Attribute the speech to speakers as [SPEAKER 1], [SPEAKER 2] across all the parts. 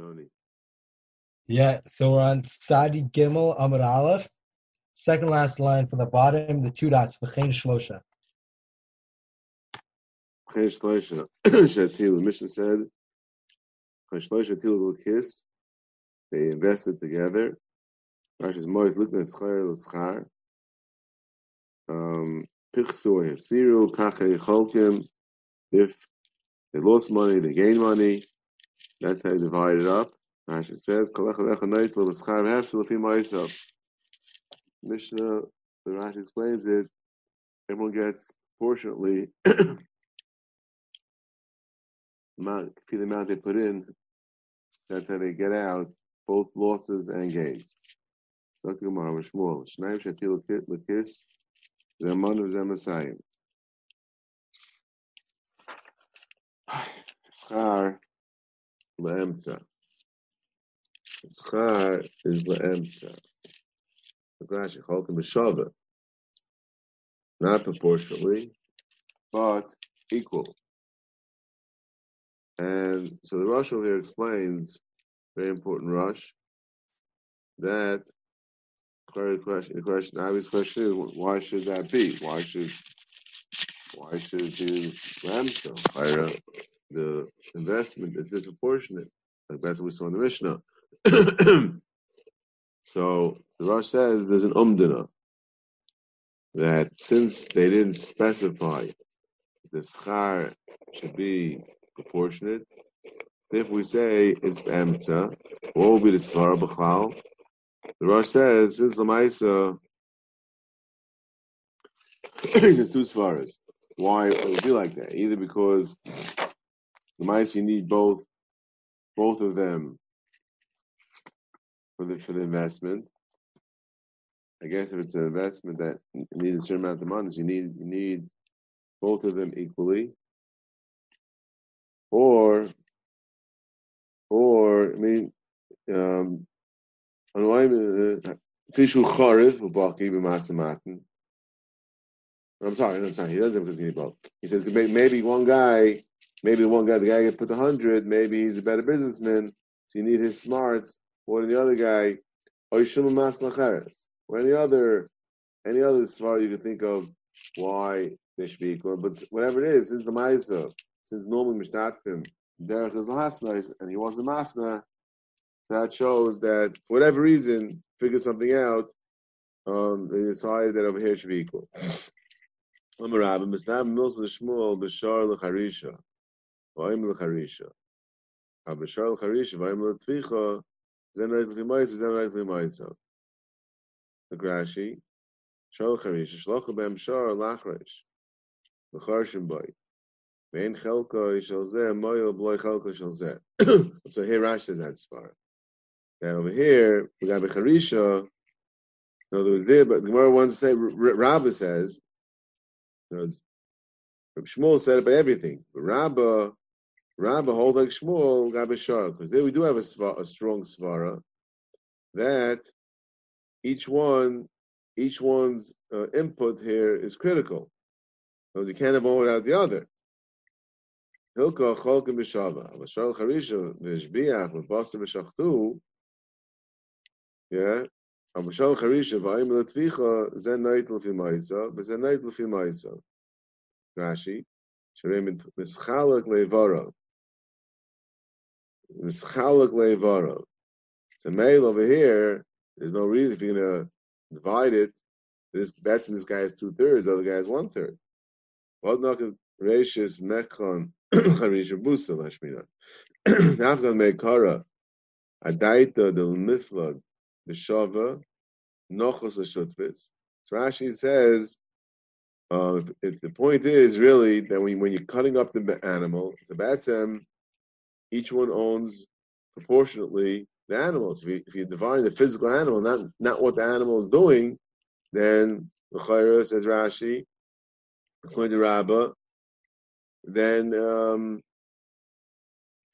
[SPEAKER 1] Yoni.
[SPEAKER 2] Yeah, so we're on Sadi Gimel Amud Aleph, second last line from the bottom, the two dots, V'chein Shlosha.
[SPEAKER 1] Chesh Shloisha Shatil. The Mishnah said, Chesh Shloisha Shatil kiss. They invested together. Rashi's Mois at Schar L'Schar. Um, Pichsu Hesiru Kachei Cholkim. If they lost money, they gained money. That's how they divide it up. Rashi says, Mishnah, the Rashi explains it, everyone gets proportionately the amount, the they put in, that's how they get out both losses and gains. So to Gemara with Shnaim Shatil Lakis, Zaman of Zemasayim. Schar Le'emtza. Schar is le'emtza. Rashi cholkim b'shava. Not proportionally, but equal. And so the Rosh over here explains, very important Rosh, that the question, the question, the obvious question is, why should that be? Why should why should it be Ramsa? The investment is disproportionate? Like that's what we saw in the Mishnah. so the Rosh says there's an umdana that since they didn't specify the schar should be proportionate, if we say it's emtza, what will be the svara b'chlal? The Rosh says since the Maisa there's two svaras. Why it would be like that? Either because the Maisa you need both both of them for the for the investment. I guess if it's an investment that needs a certain amount of money, you need you need both of them equally. Or or I mean um b'Masamatin. I'm sorry, I'm sorry. He doesn't because he need both. He says maybe one guy, maybe the one guy, the guy that put the hundred, maybe he's a better businessman, so you need his smarts or the other guy, or any other any other svar you could think of why they should be equal. But whatever it is, since the Maisa, since normally Mishnatfim, Derech is Lahasna, and he was the Masna, that shows that for whatever reason, figure something out, um, they decided that over here should be equal. Amarab, Misnam Milsa Shmuel, Bashar L'charisha, Va'im L'charisha. Bashar L'charisha, Va'im L'tvicha, Zen right l'fimaisa, zen right l'fimaisa. The Grashi, Shal charish, shlocha b'em shar lachresh, v'charshim boy. Vein chelko shal zeh, moyo bloy chelko shal zeh. So here Rashi says that far. Then over here, we got Becharisha. In other words, there, but the Gemara wants to say, Rabbah says, you know, Shmuel said it by everything. But Rabbah Rabba holds like Shmuel, gabashar, because there we do have a, a strong svara that each one, each one's uh, input here is critical, because you can't have one without the other. Hilka cholkim b'shava, v'shal charisha v'shbiach v'basa v'shachtu, yeah, v'shal charisha v'ayim l'tvicha zen nait l'fi ma'isa, v'zen nait l'fi ma'isa. Rashi, sherem mischalak le'vara, Mischalak le'vara. So male over here, there's no reason if you're gonna divide it. This bets in this guy is two thirds, the other guy is one third. Ratius mechon charisha busa lashmina. Now I'm gonna make kara. Adaita del miflag b'shava nochos l'shutvis. So Rashi says, uh, if, if, the point is really that when, when you're cutting up the animal, the batem each one owns proportionately the animals. If you, if you divide the physical animal, not not what the animal is doing, then the says Rashi, according to Rabbah, then um,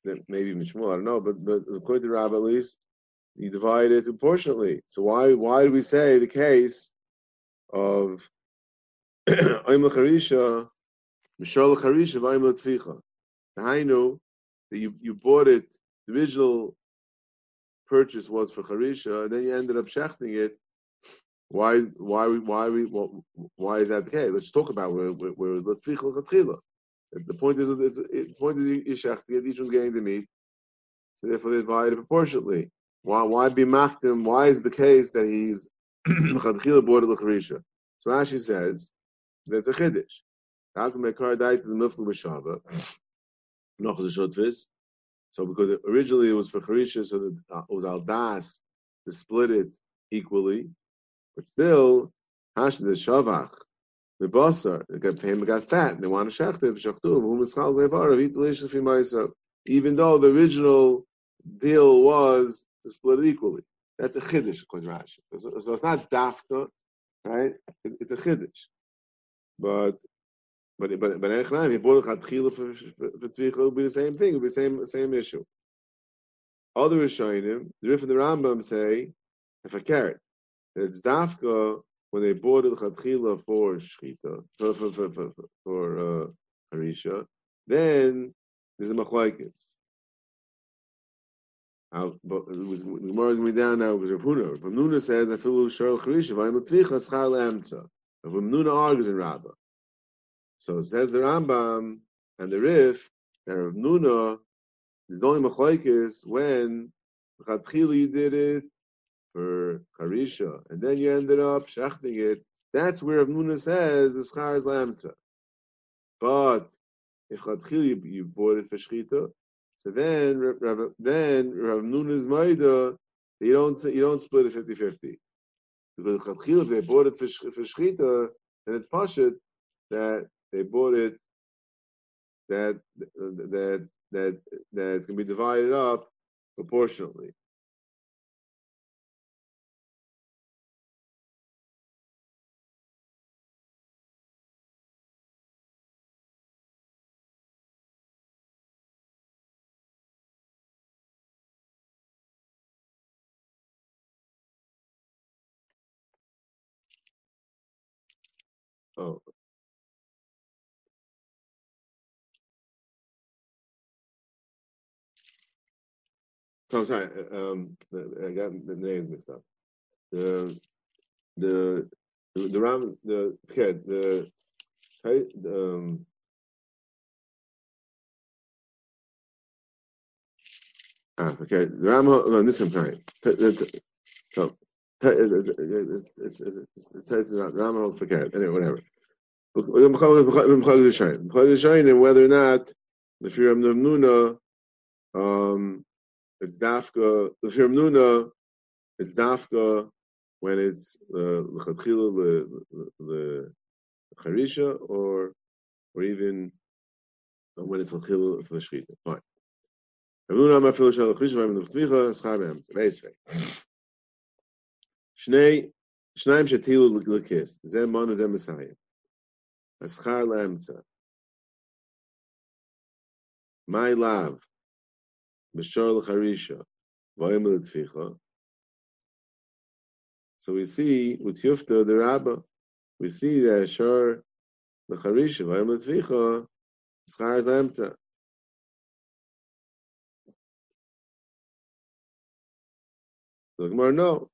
[SPEAKER 1] then maybe Mishmul, I don't know, but but according to Rabbah at least, you divide it proportionately. So why why do we say the case of Oim Lacharisha, Mishal Lacharisha, Oim Latficha? know that you, you bought it, the original purchase was for Harisha, and then you ended up shechting it. Why, why, why, why, why is that the case? Let's talk about where, where, where is the tchicha The point is, the point is, you shechting it, each one's getting the meat, so therefore they divide it proportionately. Why, why be machtim? Why is the case that he's chadchila border l'charisha? So Rashi says that's a chiddush. How can to the miflu b'shava? So because originally it was for charisha, so that uh, it was al das to split it equally, but still hash the shavach. The basar, pain, they got fat, they want to shecht it, shachtu, whom is chal levar, eat delicious fi Even though the original deal was to split it equally. That's a chiddush, according to Rashi. So, so, it's not dafka, right? It, it's a chiddush. But but but but Echnaim, he bought a chatchila for for tzvicha, would be the same thing. It would be the same same issue. Other Rishonim, the Rif and the Rambam say, if a carrot, it's dafka when they bought the chatchila for shchita for for for for, for uh, harisha, then there's a machlokes. But the Gemara is going down now because of Huna. From Nuna says, "I feel shar charisha v'ayim l'tvicha schar le'emtza." From Nuna argues in Rabbah. So it says the Rambam and the Rif that Rav Huna is only machlokes when Chadchila you did it for Karisha, and then you ended up shechting it. That's where Rav Huna says the schar is lamta. But if Chadchila you, bought it for shchita, so then Rav, then Rav Huna's maida you don't you don't split it 50-50. Because Chadchila if they bought it for, for shchita, then it's pashut that they bought it that that that that can be divided up proportionally. Oh, Oh, sorry. Um, I got the names mixed up. The the the, Ram the okay the um. Ah, okay. The Ram no, this I'm sorry. So, it's it's it's it's Ram holds prepared. Anyway, whatever. And whether or not the fear of Nuna um it's dafka the firmnuna. It's dafka when it's lechatchila uh, the charisha or or even when it's lechatchila for the shchita. Fine. Firmnuna ma fil shal charisha v'ayim l'chtvicha schar be'em. Ve'esvei. Shnei שניים שתהילו לכיס, זה מון וזה מסיים. השכר לאמצע. מאי לאו, so we see with Yufta the Rabbah, we see that Shor L'charisha Vayim L'tficha Schar Lemtza. The Gemara no.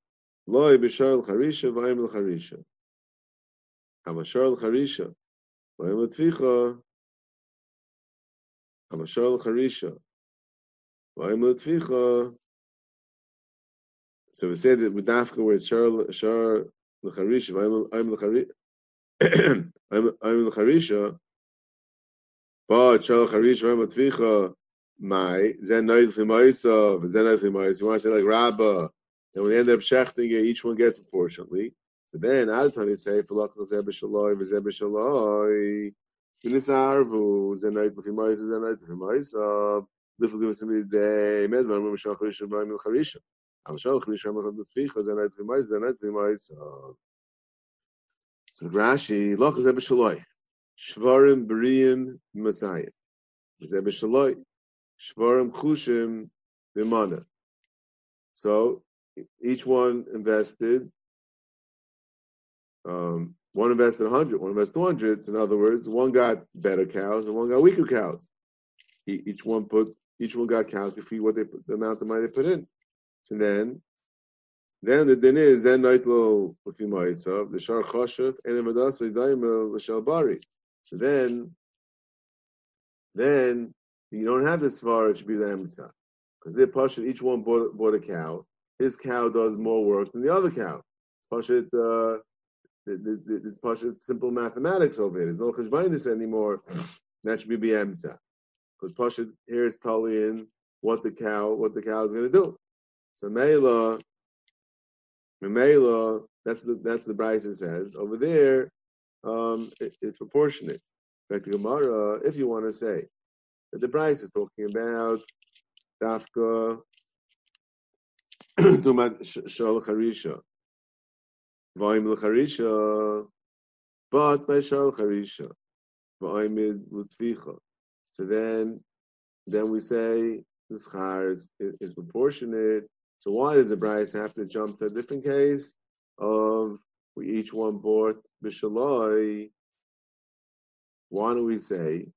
[SPEAKER 1] Loi b'shor l'charisha v'ayim l'charisha. Hamashor l'charisha v'ayim l'tficha Hamashor l'charisha so we said that with Dafka where it's Shar Shar L'charisha, I'm L'charisha, but Shar L'charisha, I'm L'tficha, my, Zen Noid L'chimaisa, Zen Noid L'chimaisa, you want to say like Rabbah, and when they end up shechting it, each one gets proportionally. So then, Adatan you say, Falak L'zeh B'shaloi, V'zeh B'shaloi, V'nisarvu, So Rashi, loch is ebeshaloi. Shvarim beriyim masayim. Is ebeshaloi. Shvarim chushim b'mana. So each one invested. Um, one invested 100, one invested 200. In other words, one got better cows and one got weaker cows. Each one put each one got cows to feed what they the amount of money they put in. So then, then the din is then naitlo l'fi ma'isav l'shar chashuv and emadasa daimel l'shal bari. So then, then you don't have the svar it should be the emtza because they're pashut. Each one bought, bought a cow. His cow does more work than the other cow. Pashut. Uh, it's pashut simple mathematics over here. There's no cheshbainis anymore. That should be the emtza because pashut here is totally in what the cow what the cow is going to do. So Mela, Mela, that's the that's the Braisa says over there. Um, it, it's proportionate. Back to Gemara, if you want to say that the Braisa is talking about Dafka Shal Charisha, Vaim Charisha, but by Shal Charisha, Vaimid Lutvicha. So then, then we say the schar is, is proportionate so why does the Braisa have to jump to a different case of we each one bought Bishaloi? Why do we say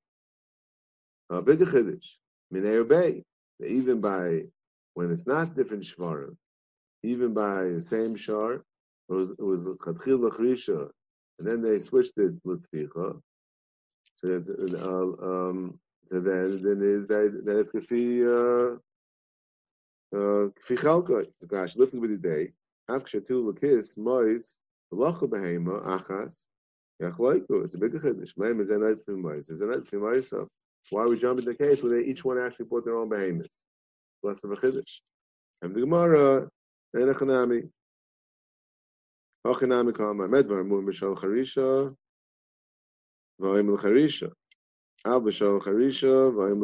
[SPEAKER 1] a big chiddush, bay? Even by when it's not different shvarim, even by the same shar, it was it was lachrisha, and then they switched it l'tficha. So it's, uh, um, so then then is that then it's kafi. Uh, Kfi chalka, the gash lifted with the day. Af kshatul lekis mois v'locha behema achas yachloiku. It's a big chiddush. Leim is enayt for mois. Is enayt for mois. So why we jumping the case where each one actually bought their own behemoths? Less of a chiddush. And the Gemara, Enechanami. Hochanami kama medvar mu mishal charisha v'ayim l'charisha. אב בשל חרישה ואם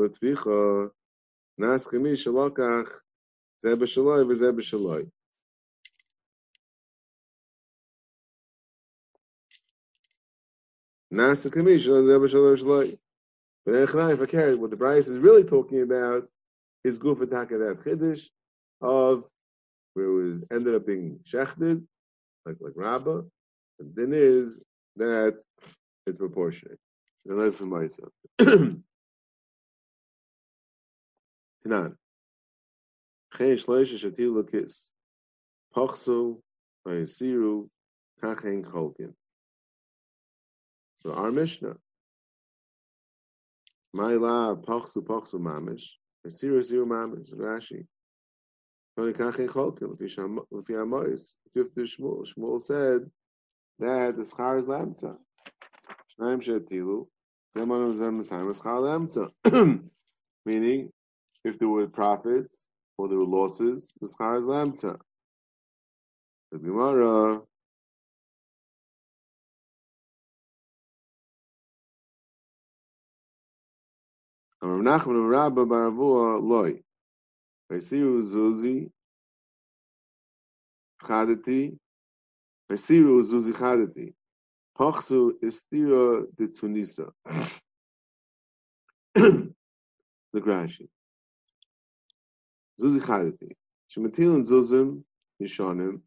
[SPEAKER 1] But Echnai carried what the Braisa is really talking about is Gufa that Chiddush of where it was ended up being shechted, like like Rabbah, and then is that it's proportionate. And that's for myself. Hanan. Chen shloisha shatil lukis. Pachsu, vayisiru, kachen cholkin. So our Mishnah. My la pachsu pachsu mamish. Vayisiru siru mamish. Rashi. Tony kachen cholkin. Lefi amois. Shmuel. Shmuel said that the schar is lamtza. Meaning, if there were profits, or there were losses, the schar is lamta. The Gemara. Rav Nachman Rabba Baravua loy. Vaisiru Zuzi Chadati. Vaisiru Zuzi Chadati. Pachsu Istira Ditzunisa. The Grashi. Zuzi Chayati. Shematil Zuzim Yishonim.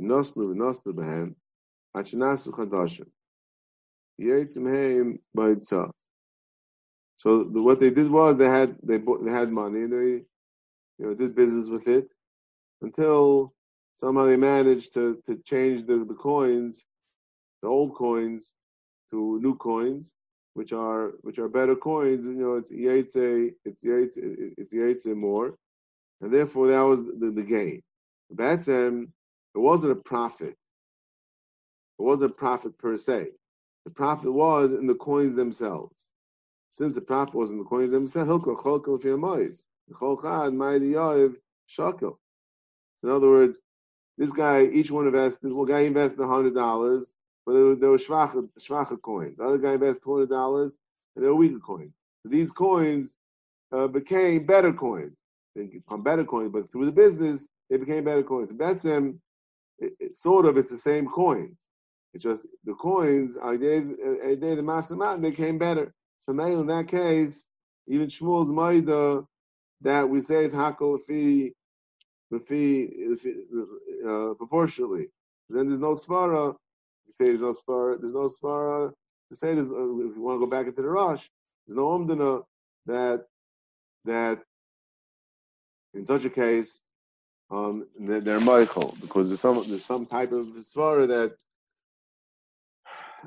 [SPEAKER 1] Nosnu v'nosnu b'hem. Achinasu Chadashim. Yetzim Heim Ba'itza. So the, what they did was they had they bought, they had money and they you know did business with it until somehow they managed to, to change the, the coins, the old coins, to new coins, which are which are better coins. You know, it's Yetze, it's Yetze, it's Yetze more, and therefore that was the, the gain. That's um, it wasn't a profit. It wasn't a profit per se. The profit was in the coins themselves. Since the profit was in the coins themselves, So in other words, this guy, each one invested, well, guy invested hundred dollars, but there were shvacha, shvacha coins. The other guy invested twenty dollars, and they were weaker coins. So these coins uh, became better coins they become better coins, but through the business, they became better coins. Them, it, it, sort of, it's the same coins. It's just the coins, I gave, I gave the mass amount, they came better. So now in that case, even Shmuel's Maida, that we say is Hakol fee, the fee, uh, proportionally. Then there's no Svara. You say there's no Svara, there's no Svara. To say there's, uh, if you want to go back into the Rosh, there's no Omdana that, that in such a case, um, they're, they're Michael because there's some there's some type of svara that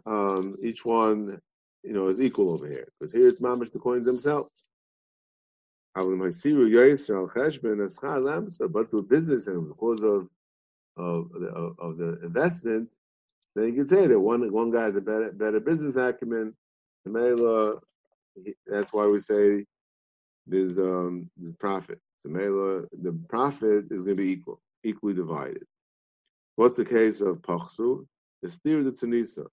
[SPEAKER 1] um, each one you know is equal over here because here it's mamish the coins themselves. But the business and because of of the, of the investment, then you can say that one one guy has a better better business acumen. The that's why we say there's um there's profit. So the profit is going to be equal, equally divided. What's the case of pachsu? The steer the tzenisa.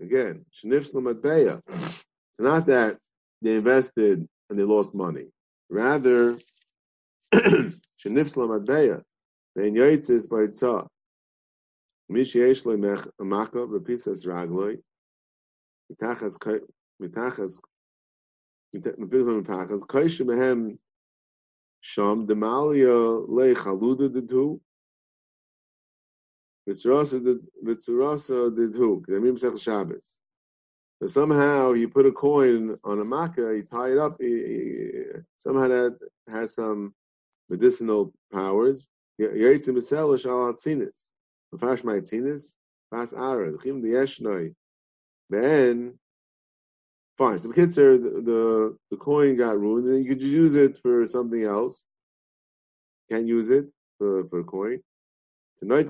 [SPEAKER 1] Again, shenifslam atbeya. It's not that they invested and they lost money. Rather, shenifslam atbeya. Then yoitzis by tzah. Mishi yesh lo maka v'pisas ragloi. Mitachas mitachas mitachas koishu mehem sham demalia le chaluda dedu. Mitzrasa dedu. Kedemim sech Shabbos. But somehow you put a coin on a makkah, you tie it up. somehow that has some medicinal powers. Yaitz misel shal atzinis. Mafash my atzinis. Pas ara. L'chim yeshnoi. Then, fine. So the kitzer, the, the the coin got ruined, and you could use it for something else. Can't use it for for a coin. Tonight,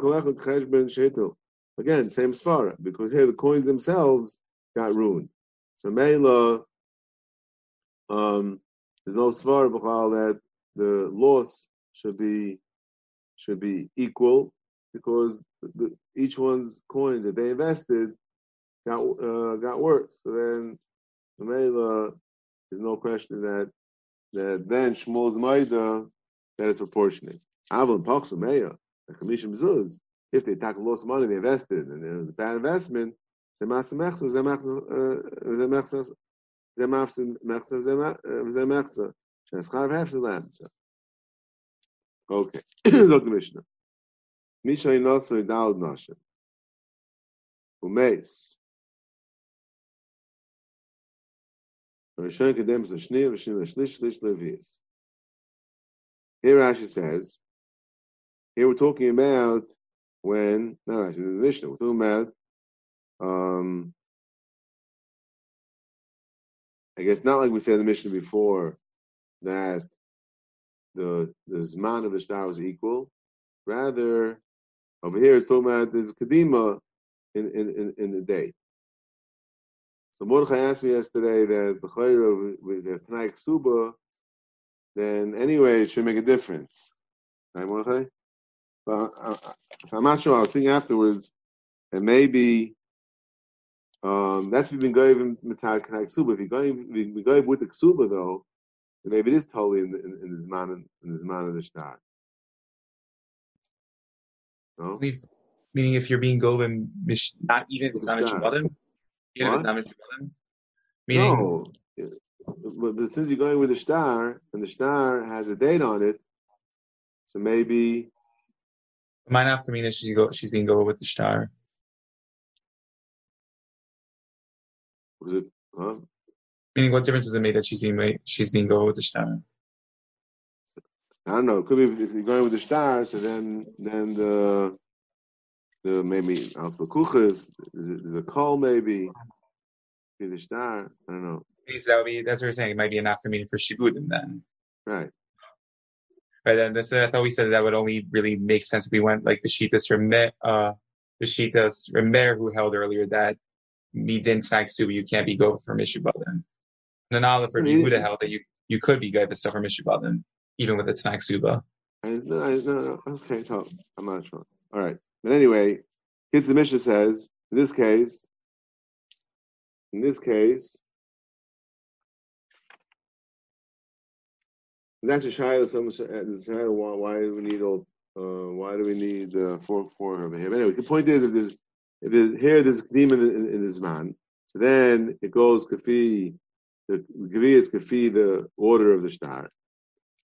[SPEAKER 1] Again, same svara because here the coins themselves got ruined. So Mela, um, there's no svar that the loss should be should be equal because the, each one's coins that they invested got uh, got worse. So then, the Mamela, is no question that that then Shmuel's Maida that it's proportionate. Avon Pachsumeya, the commission Zuz, if they take lost money they invested and it was a bad investment, Okay, so the Mishnah. Misha in Daud Nashim. Umeis. Rishon Kedemis Ashni, Rishon Ashlish, Shlish Levius. Here Rashi says, here we're talking about when, no, Rashi, the Mishnah, we're talking about, um, I guess not like we said in the Mishnah before, that the the Zman of the Shtar was equal. Rather, over here it's talking about there's Kadima in, in, in, in the day. So Mordechai asked me yesterday that the Chayra the Tanai Ksuba, then anyway it should make a difference. Right, Mordechai? So, uh, so I'm not sure. I was thinking afterwards, and maybe um, that's if you've been going mitad ksuba. If you're going, with the ksuba though, maybe it is totally in, in, in the zman in the zman of the shtar.
[SPEAKER 3] No? Meaning, if you're being golden, not even it's not even if it's not mishubadim. Meaning,
[SPEAKER 1] no, but, but since you're going with the star and the star has a date on it, so maybe.
[SPEAKER 3] My nafkamina, she's go, she's being go with the star.
[SPEAKER 1] Was it? Huh?
[SPEAKER 3] Meaning, what difference does it make that she's being made, she's being going with the star?
[SPEAKER 1] I don't know. It could be if you're going with the star, so then then the the maybe also kuchas there's a call maybe be the star. I don't know.
[SPEAKER 3] That would be that's what we're saying. It might be an after meaning for shibudim then.
[SPEAKER 1] Right.
[SPEAKER 3] But Then this I thought we said that that would only really make sense if we went like the shitas from uh the shitas Remer who held earlier that midin snag suba, you can't be go from Mishubadan. And then for have held that you, you could be the stuff from Mishubadan, even with a snag suba.
[SPEAKER 1] I, no, I, no, okay, so I'm not sure. All right. But anyway, Kids the Mishnah says, in this case, in this case, that's a child. Some why, why do we need all? Uh, why do we need uh, four four here? But anyway, the point is, if there's if there's, here there's a in, in, in this man, so then it goes kafi, the kafi is kafi the order of the star.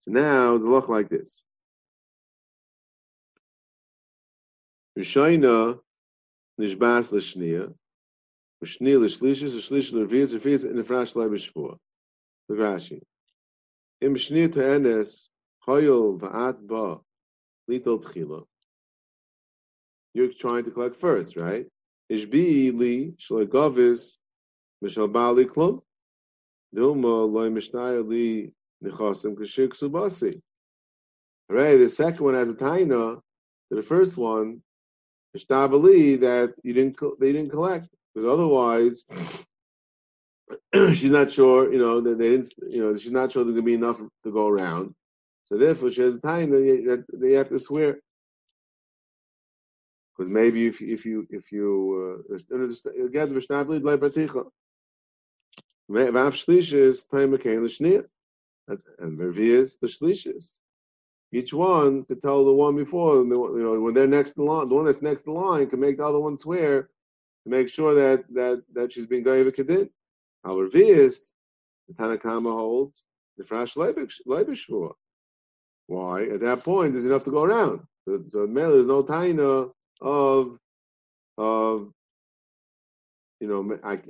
[SPEAKER 1] So now it's a look like this. Rishayna nishbas l'shniya, l'shniya l'shlishis, l'shlish l'rvias, Rashi. Im hoyol ba, Little Tchila. You're trying to collect first, right? Ishbi li klum. Loy li nechasim kashik subasi. Right, the second one has a taina to the first one, Ishtabali, that you didn't they didn't collect because otherwise she's not sure. You know that they didn't. You know she's not sure there's gonna be enough to go around. So therefore, she has a time that they have to swear. Because maybe if if you if you uh, get v'shtabli d'lei baticha, v'af shlishis time mekain l'shnia, and vervias the shlishis each one could tell the one before, you know, when they're next in line, the one that's next in line can make the other one swear to make sure that that that she's being gaiva kedin. However, Vias, the Tanakama holds the fresh leibishvua. Why? At that point, there's enough to go around. So, so there's no taina of of you know, I,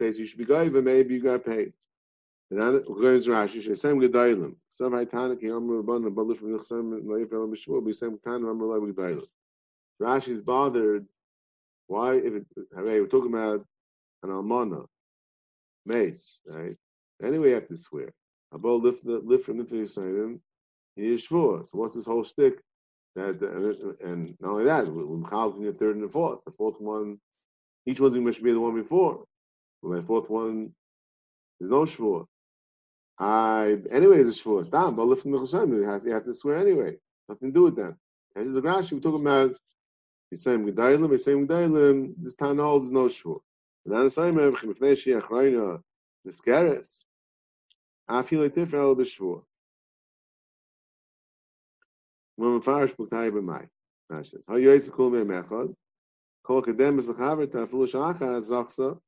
[SPEAKER 1] you should be gaiva, maybe you got paid. And then Rashi, El Mishmur, be is bothered. Why? If it, hey, we're talking about an almana, mace, right? Anyway, you have to swear. Abol lift the lift from the Yisayim. He is shvur. So what's this whole stick? That and, and not only that, we're calculating the third and the fourth. The fourth one, each one's going to be the one before. Well, the fourth one, there's no shvur. I anyway it's a shvur. Stop, but lift from the You have, to swear anyway. Nothing to do with that. And this is a Rashi. We're talking about Yisayim Gedailim, Yisayim Gedailim. This town holds no shvur. And then the same Reb Chimifnei Shiach Reina Niskeres. I feel like different el b'shvur. When mefarish b'ktay b'may. Rashi says, "How yoytz kol me mechad, kol kadem b'zachaver tafilu shacha zachsa,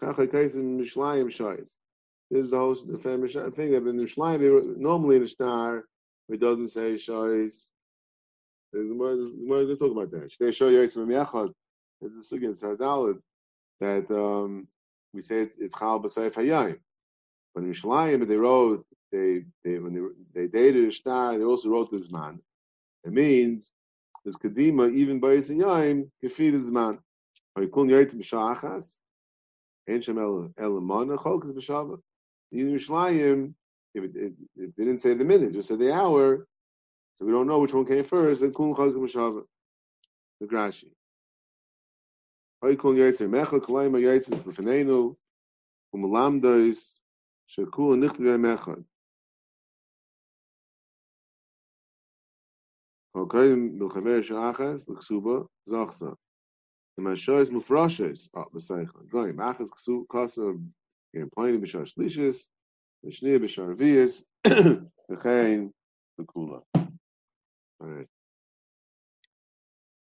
[SPEAKER 1] kach hakaisim mishlayim shoyz." This is the whole the thing that in the Shleim, normally in the star, it doesn't say Shois. The Gemara going to talk about that. They show you it's Memiachad. It's a sugi in Sardalid that um, we say it's, it's Chal B'Seif Hayayim. But in Shleim, they wrote, they, they, when they, they dated a star, they also wrote this man. It means there's Kadima, even by Yisayim, Kefid is man. Hayikun Yaitim Shachas, Ein Shem El Elamana, Cholkas B'Shabbat Yerushalayim, if it, it, it, didn't say the minute, just said the hour, so we don't know which one came first. Then the Grashi. Hay Kul Yaitzer Mecha Kalayim Yaitzer Lefenenu Umalamdois Shekul Nichtiv Mechad. Hokoyim Bilchaver Shachas Zachsa. The Mashois Mufrashes Ah B'Seichel. Going Achas Ksu Kasa Playing b'shar shlishis, b'shnia b'shar vias, v'chein v'kula. All right.